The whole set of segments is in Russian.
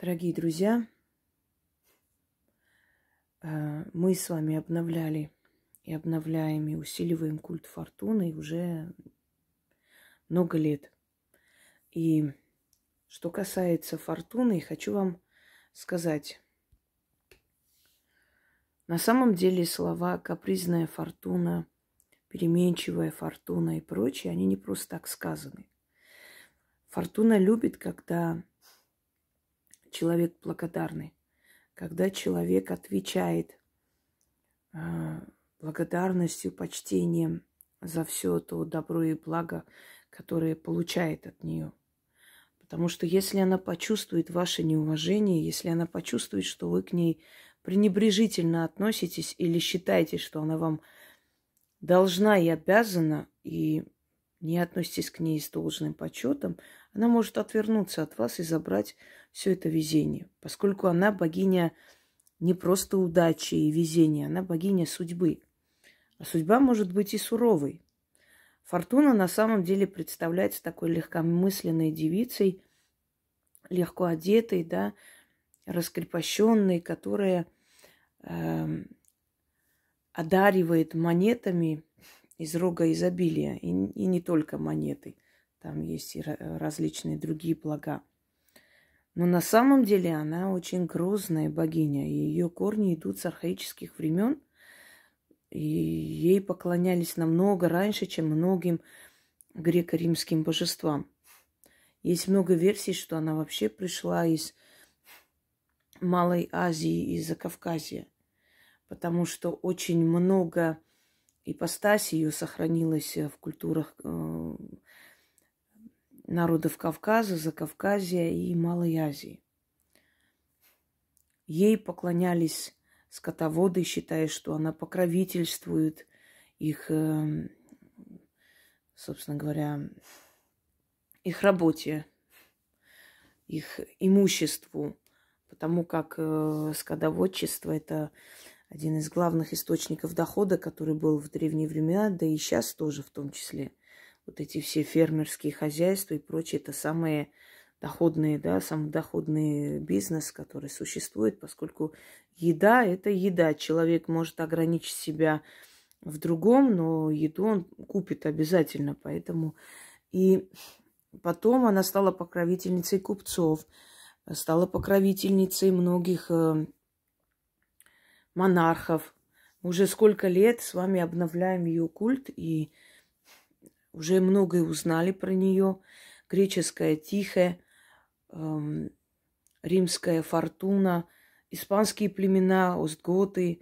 Дорогие друзья, э, мы с вами обновляли и обновляем и усиливаем культ фортуны уже много лет. И что касается фортуны, хочу вам сказать, на самом деле слова капризная фортуна, переменчивая фортуна и прочее, они не просто так сказаны. Фортуна любит, когда человек благодарный, когда человек отвечает э, благодарностью, почтением за все то добро и благо, которое получает от нее. Потому что если она почувствует ваше неуважение, если она почувствует, что вы к ней пренебрежительно относитесь или считаете, что она вам должна и обязана, и не относитесь к ней с должным почетом, она может отвернуться от вас и забрать все это везение, поскольку она богиня не просто удачи и везения, она богиня судьбы. А судьба может быть и суровой. Фортуна на самом деле представляется такой легкомысленной девицей, легко одетой, да, раскрепощенной, которая э, одаривает монетами из рога изобилия, и, и не только монеты. Там есть и различные другие блага. Но на самом деле она очень грозная богиня, и ее корни идут с архаических времен, и ей поклонялись намного раньше, чем многим греко-римским божествам. Есть много версий, что она вообще пришла из Малой Азии, из Закавказья, потому что очень много ипостаси ее сохранилось в культурах э, народов Кавказа, Закавказья и Малой Азии. Ей поклонялись скотоводы, считая, что она покровительствует их, эм, собственно говоря, их работе, их имуществу, потому как э, скотоводчество – это один из главных источников дохода, который был в древние времена, да и сейчас тоже в том числе – вот эти все фермерские хозяйства и прочее, это самые доходные, да, самый доходный бизнес, который существует, поскольку еда – это еда. Человек может ограничить себя в другом, но еду он купит обязательно, поэтому... И потом она стала покровительницей купцов, стала покровительницей многих э, монархов. Уже сколько лет с вами обновляем ее культ, и уже многое узнали про нее. Греческая Тихая, эм, римская Фортуна, испанские племена, остготы,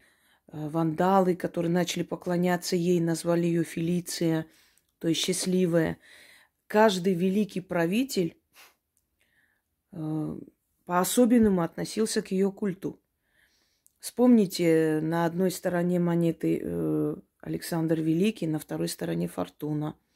э, вандалы, которые начали поклоняться ей, назвали ее Фелиция, то есть счастливая. Каждый великий правитель э, по-особенному относился к ее культу. Вспомните, на одной стороне монеты э, Александр Великий, на второй стороне Фортуна –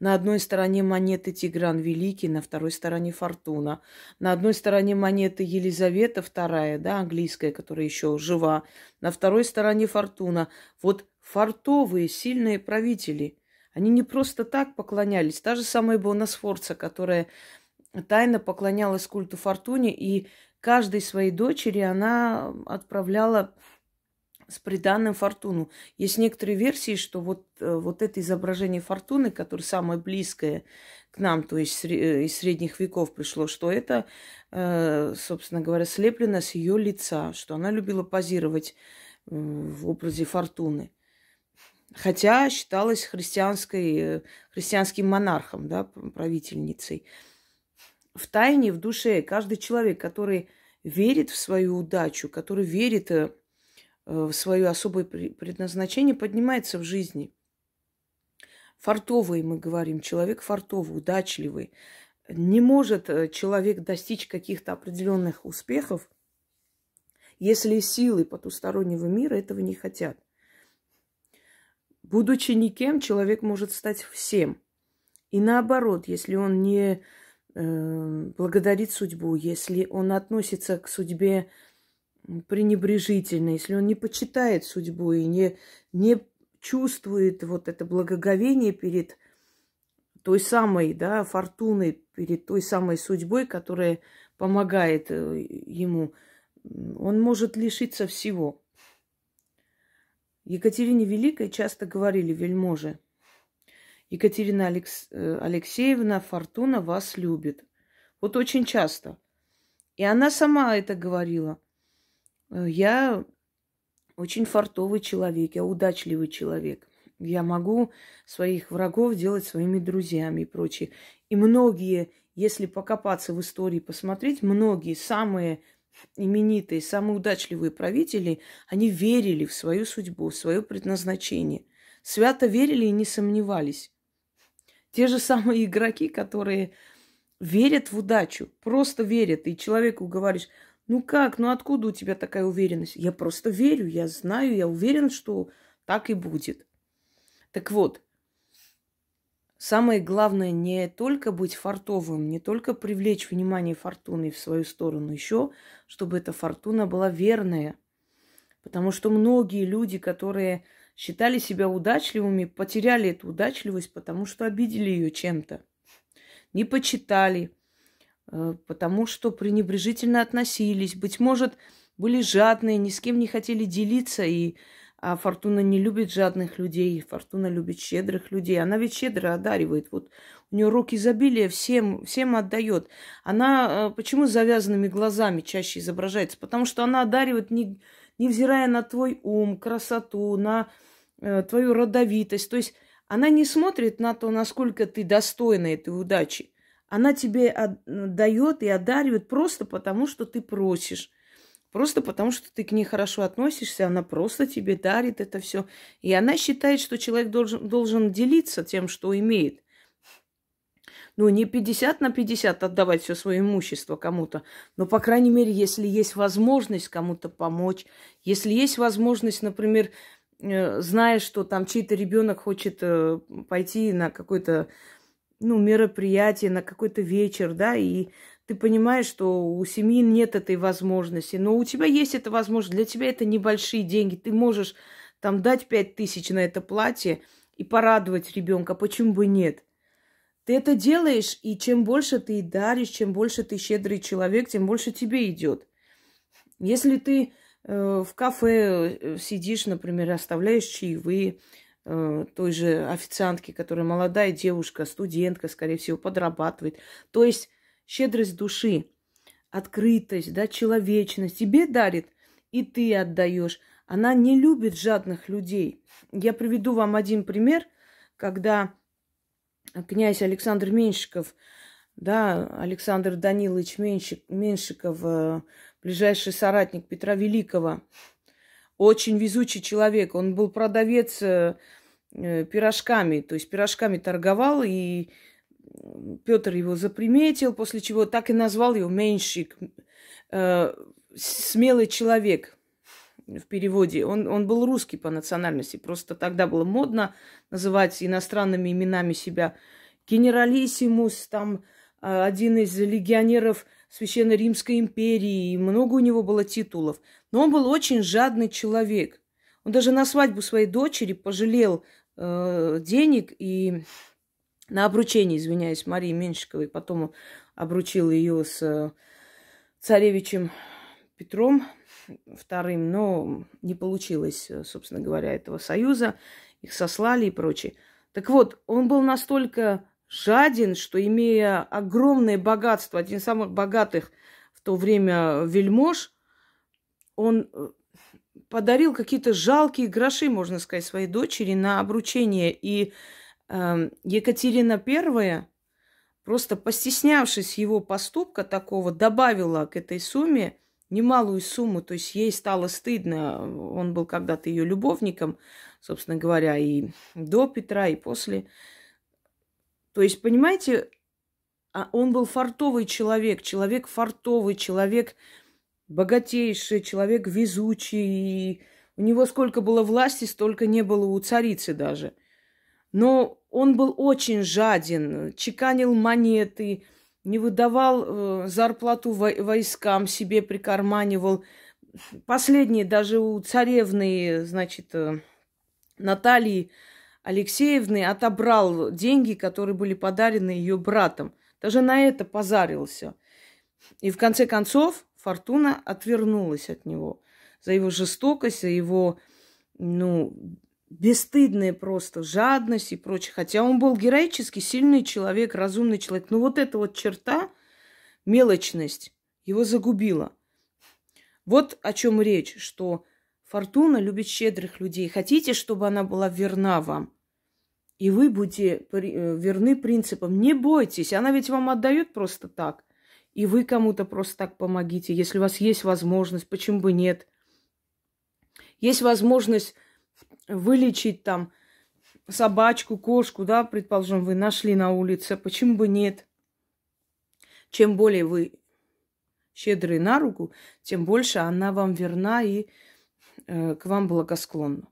на одной стороне монеты Тигран Великий, на второй стороне Фортуна. На одной стороне монеты Елизавета II, да, английская, которая еще жива. На второй стороне Фортуна. Вот фартовые, сильные правители. Они не просто так поклонялись. Та же самая Бона Сфорца, которая тайно поклонялась культу Фортуне, и каждой своей дочери она отправляла с приданным фортуну. Есть некоторые версии, что вот, э, вот это изображение фортуны, которое самое близкое к нам, то есть э, из средних веков пришло, что это, э, собственно говоря, слеплено с ее лица, что она любила позировать в образе фортуны. Хотя считалась христианской, христианским монархом, да, правительницей. В тайне, в душе каждый человек, который верит в свою удачу, который верит свое особое предназначение, поднимается в жизни. Фартовый, мы говорим, человек фартовый, удачливый. Не может э, человек достичь каких-то определенных успехов, если силы потустороннего мира этого не хотят. Будучи никем, человек может стать всем. И наоборот, если он не э, благодарит судьбу, если он относится к судьбе пренебрежительно, если он не почитает судьбу и не, не чувствует вот это благоговение перед той самой, да, фортуной, перед той самой судьбой, которая помогает э, ему, он может лишиться всего. Екатерине Великой часто говорили вельможи, Екатерина Алекс... Э, Алексеевна Фортуна вас любит. Вот очень часто. И она сама это говорила. «Э, я очень фартовый человек, я удачливый человек. Я могу своих врагов делать своими друзьями и прочее. И многие, если покопаться в истории, посмотреть, многие самые именитые, самые удачливые правители, они верили в свою судьбу, в свое предназначение. Свято верили и не сомневались. Те же самые игроки, которые верят в удачу, просто верят. И человеку говоришь, ну как, ну откуда у тебя такая уверенность? Я просто верю, я знаю, я уверен, что так и будет. Так вот, самое главное не только быть фартовым, не только привлечь внимание фортуны в свою сторону, еще, чтобы эта фортуна была верная. Потому что многие люди, которые считали себя удачливыми, потеряли эту удачливость, потому что обидели ее чем-то. Не почитали, потому что пренебрежительно относились. Быть может, были жадные, ни с кем не хотели делиться, и а Фортуна не любит жадных людей, Фортуна любит щедрых людей. Она ведь щедро одаривает. Вот у нее руки изобилия всем, всем отдает. Она э, почему с завязанными глазами чаще изображается? Потому что она одаривает, не, невзирая на твой ум, красоту, на Э, твою родовитость. То есть она не смотрит на то, насколько ты достойна этой удачи. Она тебе дает и одаривает просто потому, что ты просишь. Просто потому, что ты к ней хорошо относишься, она просто тебе дарит это все. И она считает, что человек должен, должен делиться тем, что имеет. Ну, не 50 на 50 отдавать все свое имущество кому-то, но, по крайней мере, если есть возможность кому-то помочь, если есть возможность, например, Э, зная, что там чей-то ребенок хочет э, пойти на какое-то ну, мероприятие, на какой-то вечер, да, и ты понимаешь, что у семьи нет этой возможности, но у тебя есть эта возможность, для тебя это небольшие деньги, ты можешь там дать пять тысяч на это платье и порадовать ребенка, почему бы нет? Ты это делаешь, и чем больше ты даришь, чем больше ты щедрый человек, тем больше тебе идет. Если ты Э, в кафе э, сидишь, например, оставляешь чаевые той же официантке, которая молодая девушка, студентка, скорее всего, подрабатывает. То есть щедрость души, открытость, да, человечность тебе дарит, и ты отдаешь. Она не любит жадных людей. Я приведу вам один пример, когда князь Александр Меньшиков, да, Александр Данилович Меньшик, Меньшиков ближайший соратник Петра Великого. Очень везучий человек. Он был продавец э, э, пирожками, то есть пирожками торговал, и Петр его заприметил, после чего так и назвал его Меньшик, э, смелый человек в переводе. Он, он был русский по национальности, просто тогда было модно называть иностранными именами себя. Генералиссимус, там один из легионеров – Священной Римской империи, и много у него было титулов. Но он был очень жадный человек. Он даже на свадьбу своей дочери пожалел э, денег и на обручение, извиняюсь, Марии Меньшиковой. Потом обручил ее с э, царевичем Петром вторым, но не получилось, собственно говоря, этого союза. Их сослали и прочее. Так вот, он был настолько жаден, что имея огромное богатство, один из самых богатых в то время вельмож, он э, подарил какие-то жалкие гроши, можно сказать, своей дочери на обручение. И э, Екатерина I, просто постеснявшись его поступка такого, добавила к этой сумме немалую сумму. То есть ей стало стыдно. Он был когда-то ее любовником, собственно говоря, и до Петра, и после. То есть, понимаете, а он был фартовый человек, человек фартовый, человек богатейший, человек везучий. И у него сколько было власти, столько не было у царицы даже. Но он был очень жаден, чеканил монеты, не выдавал э, зарплату войскам, себе прикарманивал. Последние даже у царевны, значит, э, Натальи Алексеевны отобрал деньги, которые были подарены ее братом. Даже на это позарился. И в конце концов Фортуна отвернулась от него за его жестокость, за его, ну, бесстыдная просто жадность и прочее. Хотя он был героический, сильный человек, разумный человек. Но вот эта вот черта, мелочность, его загубила. Вот о чем речь, что Фортуна любит щедрых людей. Хотите, чтобы она была верна вам? И вы будете э, верны принципам. Не бойтесь, она ведь вам отдает просто так. И вы кому-то просто так помогите. Если у вас есть возможность, почему бы нет? Есть возможность вылечить там собачку, кошку, да, предположим, вы нашли на улице, почему бы нет? Чем более вы щедрый на руку, тем больше она вам верна и э, к вам благосклонна.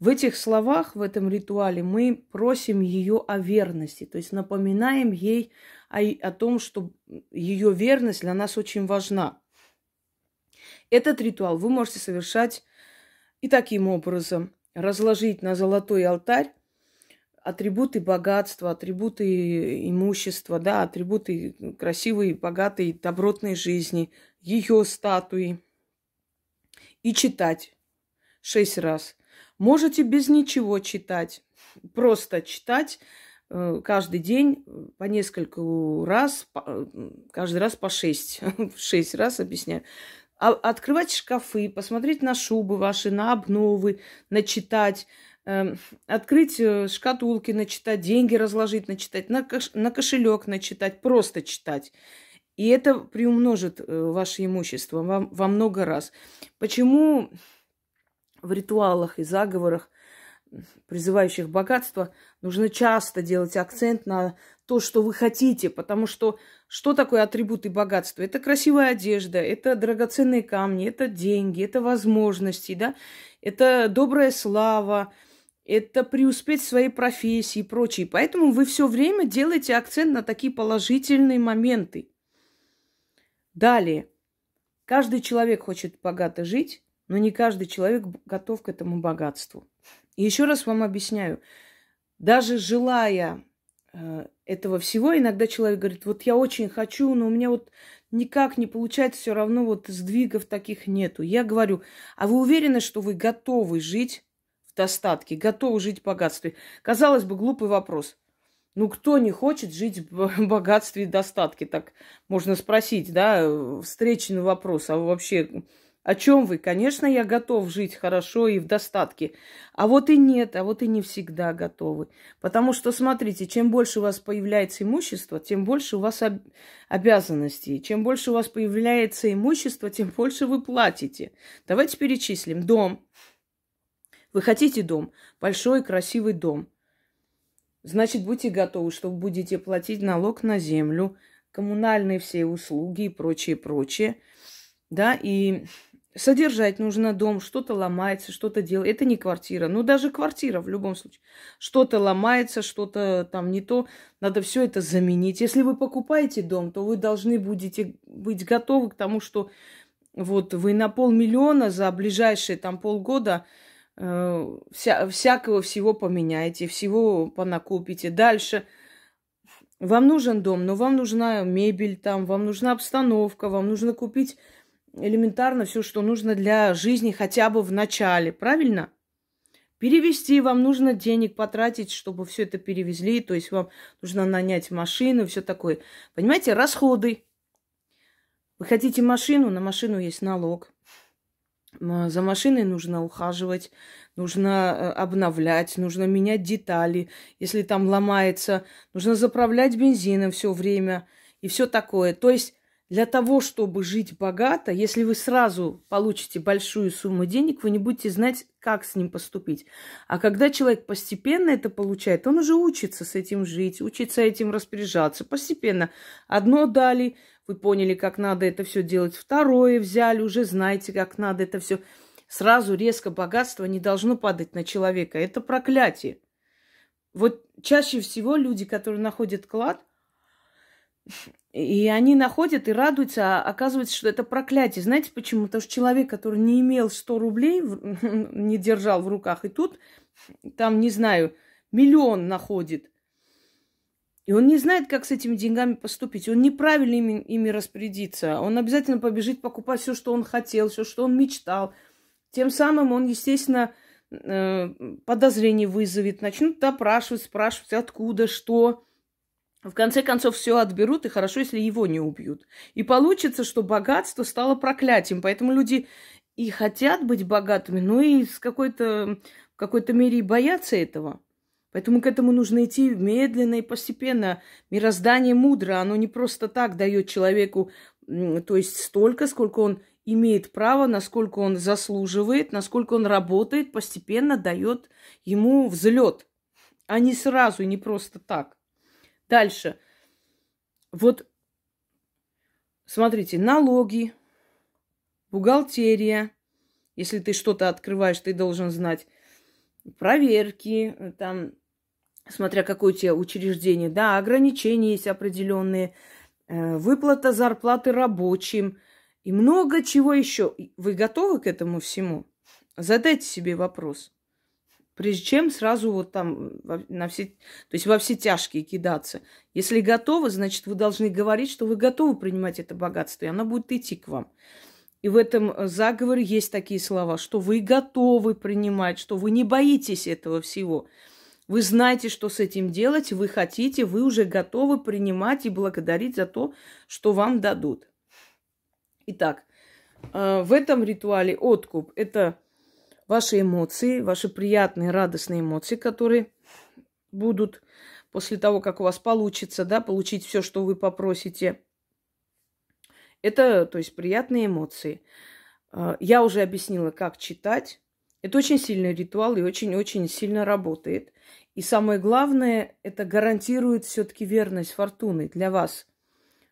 В этих словах, в этом ритуале мы просим ее о верности, то есть напоминаем ей о, о том, что ее верность для нас очень важна. Этот ритуал вы можете совершать и таким образом. Разложить на золотой алтарь атрибуты богатства, атрибуты имущества, да, атрибуты красивой, богатой, добротной жизни, ее статуи. И читать шесть раз. Можете без ничего читать, просто читать каждый день по несколько раз, каждый раз по шесть, шесть раз объясняю. А открывать шкафы, посмотреть на шубы ваши, на обновы, начитать, Эм, открыть э, шкатулки, начитать, деньги разложить, начитать, на, кош, на кошелек начитать, просто читать. И это приумножит э, ваше имущество во, во много раз. Почему в ритуалах и заговорах, призывающих богатство, нужно часто делать акцент на то, что вы хотите, потому что что такое атрибуты богатства? Это красивая одежда, это драгоценные камни, это деньги, это возможности, да, это добрая слава, это преуспеть в своей профессии и прочее. Поэтому вы все время делаете акцент на такие положительные моменты. Далее. Каждый человек хочет богато жить, но не каждый человек готов к этому богатству. Еще раз вам объясняю. Даже желая э, этого всего, иногда человек говорит, вот я очень хочу, но у меня вот никак не получается, все равно вот сдвигов таких нету. Я говорю, а вы уверены, что вы готовы жить достатке, готовы жить в богатстве. Казалось бы, глупый вопрос. Ну, кто не хочет жить в богатстве и достатке? Так можно спросить, да, встречный вопрос. А вообще, о чем вы? Конечно, я готов жить хорошо и в достатке. А вот и нет, а вот и не всегда готовы. Потому что, смотрите, чем больше у вас появляется имущество, тем больше у вас об... обязанностей. Чем больше у вас появляется имущество, тем больше вы платите. Давайте перечислим. Дом, вы хотите дом? Большой, красивый дом. Значит, будьте готовы, что будете платить налог на землю, коммунальные все услуги и прочее, прочее. Да, и содержать нужно дом, что-то ломается, что-то делает. Это не квартира, ну даже квартира в любом случае. Что-то ломается, что-то там не то, надо все это заменить. Если вы покупаете дом, то вы должны будете быть готовы к тому, что вот вы на полмиллиона за ближайшие там полгода – Э, вся, всякого всего поменяете, всего понакупите. Дальше вам нужен дом, но вам нужна мебель там, вам нужна обстановка, вам нужно купить элементарно все, что нужно для жизни хотя бы в начале, правильно? Перевести вам нужно денег потратить, чтобы все это перевезли, то есть вам нужно нанять машину, все такое. Понимаете, расходы. Вы хотите машину, на машину есть налог. За машиной нужно ухаживать, нужно э, обновлять, нужно менять детали. Если там ломается, нужно заправлять бензином все время и все такое. То есть для того, чтобы жить богато, если вы сразу получите большую сумму денег, вы не будете знать, как с ним поступить. А когда человек постепенно это получает, он уже учится с этим жить, учится этим распоряжаться. Постепенно одно дали, вы поняли, как надо это все делать. Второе взяли, уже знаете, как надо это все. Сразу резко богатство не должно падать на человека. Это проклятие. Вот чаще всего люди, которые находят клад, и они находят и радуются, а оказывается, что это проклятие. Знаете почему? Потому что человек, который не имел 100 рублей, не держал в руках, и тут, там, не знаю, миллион находит – И он не знает, как с этими деньгами поступить. Он неправильно ими, ими распорядится. Он обязательно побежит покупать все, что он хотел, все, что он мечтал. Тем самым он, естественно, э, подозрение вызовет. Начнут допрашивать, спрашивать, откуда, что. В конце концов, все отберут, и хорошо, если его не убьют. И получится, что богатство стало проклятием. Поэтому люди и хотят быть богатыми, но и с какой-то, в какой-то мере и боятся этого. Поэтому к этому нужно идти медленно и постепенно. Мироздание мудро, оно не просто так дает человеку, то есть столько, сколько он имеет право, насколько он заслуживает, насколько он работает, постепенно дает ему взлет, а не сразу, не просто так. Дальше. Вот, смотрите, налоги, бухгалтерия. Если ты что-то открываешь, ты должен знать проверки, там, смотря какое у тебя учреждение, да, ограничения есть определенные, э, выплата зарплаты рабочим и много чего еще. Вы готовы к этому всему? Задайте себе вопрос. Прежде чем сразу вот там на все, то есть во все тяжкие кидаться. Если готовы, значит, вы должны говорить, что вы готовы принимать это богатство, и оно будет идти к вам. И в этом э, заговоре есть такие слова, что вы готовы принимать, что вы не боитесь этого всего. Вы знаете, что с этим делать, вы хотите, вы уже готовы принимать и благодарить за то, что вам дадут. Итак, э, в этом ритуале откуп – это ваши эмоции, ваши приятные, радостные эмоции, которые будут после того, как у вас получится, да, получить все, что вы попросите – это, то есть, приятные эмоции. А, я уже объяснила, как читать. Это очень сильный ритуал и очень-очень сильно работает. И самое главное, это гарантирует все-таки верность фортуны для вас,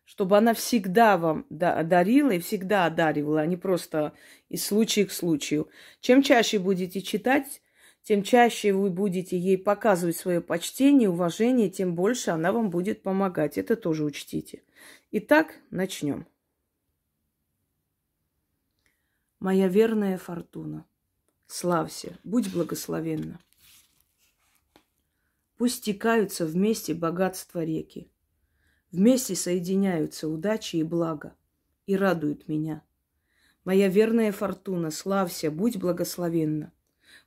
чтобы она всегда вам дарила и всегда одаривала, а не просто из случая к случаю. Чем чаще будете читать, тем чаще вы будете ей показывать свое почтение, уважение, тем больше она вам будет помогать. Это тоже учтите. Итак, начнем. моя верная фортуна. Славься, будь благословенна. Пусть стекаются вместе богатства реки. Вместе соединяются удачи и благо и радуют меня. Моя верная фортуна, славься, будь благословенна.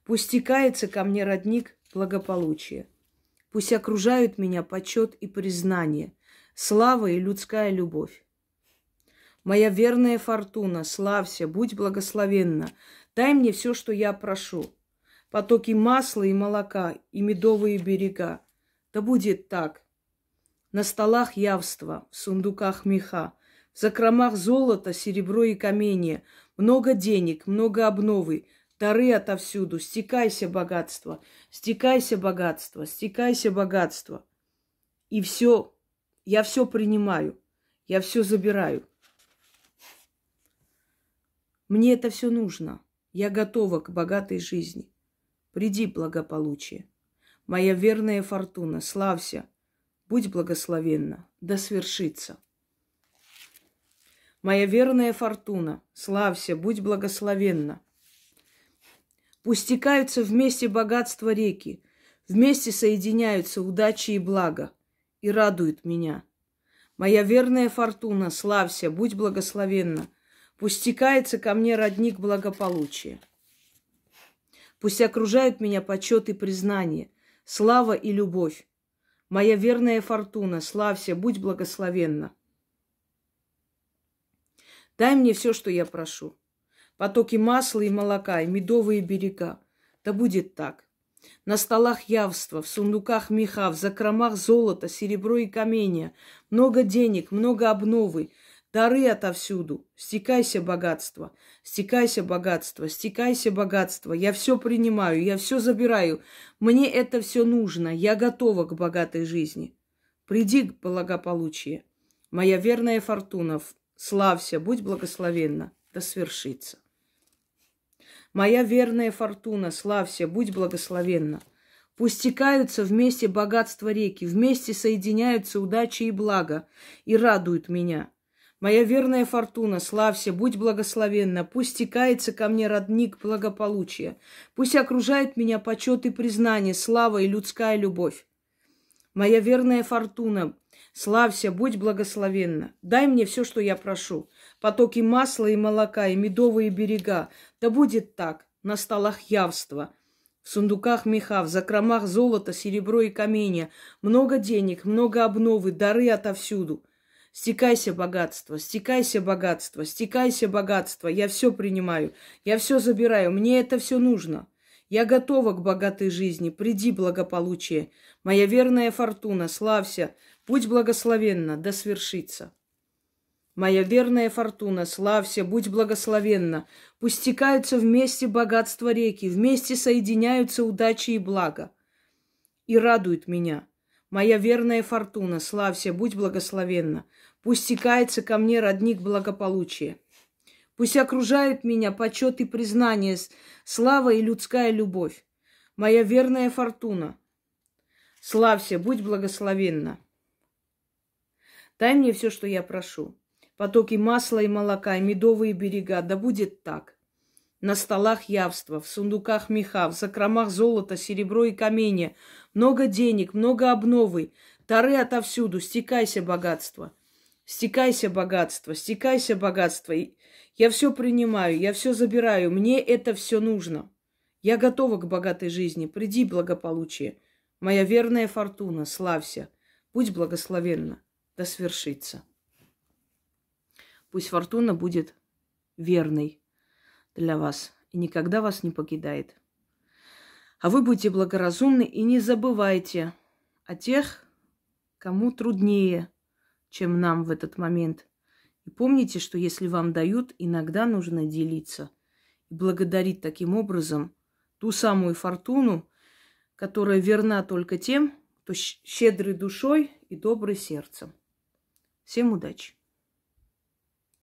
Пусть стекается ко мне родник благополучия. Пусть окружают меня почет и признание, слава и людская любовь. Моя верная фортуна, славься, будь благословенна. Дай мне все, что я прошу. Потоки масла и молока, и медовые берега. Да будет так. На столах явства, в сундуках меха, в закромах золота, серебро и каменья, много денег, много обновы, дары отовсюду. Стекайся, богатство, стекайся, богатство, стекайся, богатство. И все, я все принимаю, я все забираю. Мне это все нужно. Я готова к богатой жизни. Приди, благополучие. Моя верная фортуна, славься, будь благословенна, да свершится. Моя верная фортуна, славься, будь благословенна. Пусть стекаются вместе богатства реки, вместе соединяются удачи и блага и радуют меня. Моя верная фортуна, славься, будь благословенна – Пусть стекается ко мне родник благополучия. Пусть окружают меня почет и признание, слава и любовь. Моя верная фортуна, славься, будь благословенна. Дай мне все, что я прошу. Потоки масла и молока, и медовые берега. Да будет так. На столах явства, в сундуках меха, в закромах золота, серебро и каменья. Много денег, много обновы, Дары отовсюду. Стекайся, богатство. Стекайся, богатство. Стекайся, богатство. Я все принимаю, я все забираю. Мне это все нужно. Я готова к богатой жизни. Приди к благополучию. Моя верная фортуна, славься, будь благословенна, да свершится. Моя верная фортуна, славься, будь благословенна. Пусть стекаются вместе богатства реки, вместе соединяются удачи и блага и радуют меня. Моя верная фортуна, славься, будь благословенна, пусть стекается ко мне родник благополучия, пусть окружает меня почет и признание, слава и людская любовь. Моя верная фортуна, славься, будь благословенна. Дай мне все, что я прошу. Потоки масла и молока, и медовые берега. Да будет так, на столах явства, в сундуках меха, в закромах золота, серебро и каменья. Много денег, много обновы, дары отовсюду. Стекайся, богатство, стекайся, богатство, стекайся, богатство. Я все принимаю, я все забираю, мне это все нужно. Я готова к богатой жизни, приди благополучие. Моя верная фортуна, славься, будь благословенна, да свершится. Моя верная фортуна, славься, будь благословенна. Пусть стекаются вместе богатства реки, вместе соединяются удачи и блага. И радует меня. Моя верная фортуна, славься, будь благословенна. Пусть стекается ко мне родник благополучия. Пусть окружают меня почет и признание, слава и людская любовь. Моя верная фортуна. Славься, будь благословенна. Дай мне все, что я прошу. Потоки масла и молока, и медовые берега, да будет так. На столах явства, в сундуках меха, в закромах золота, серебро и каменья. Много денег, много обновы. Тары отовсюду, стекайся, богатство. Стекайся, богатство, стекайся, богатство. Я все принимаю, я все забираю. Мне это все нужно. Я готова к богатой жизни. Приди, благополучие. Моя верная фортуна, славься. Будь благословенна. Да свершится. Пусть фортуна будет верной для вас и никогда вас не покидает. А вы будьте благоразумны и не забывайте о тех, кому труднее, чем нам в этот момент – и помните, что если вам дают, иногда нужно делиться и благодарить таким образом ту самую фортуну, которая верна только тем, кто щедрый душой и добрый сердцем. Всем удачи!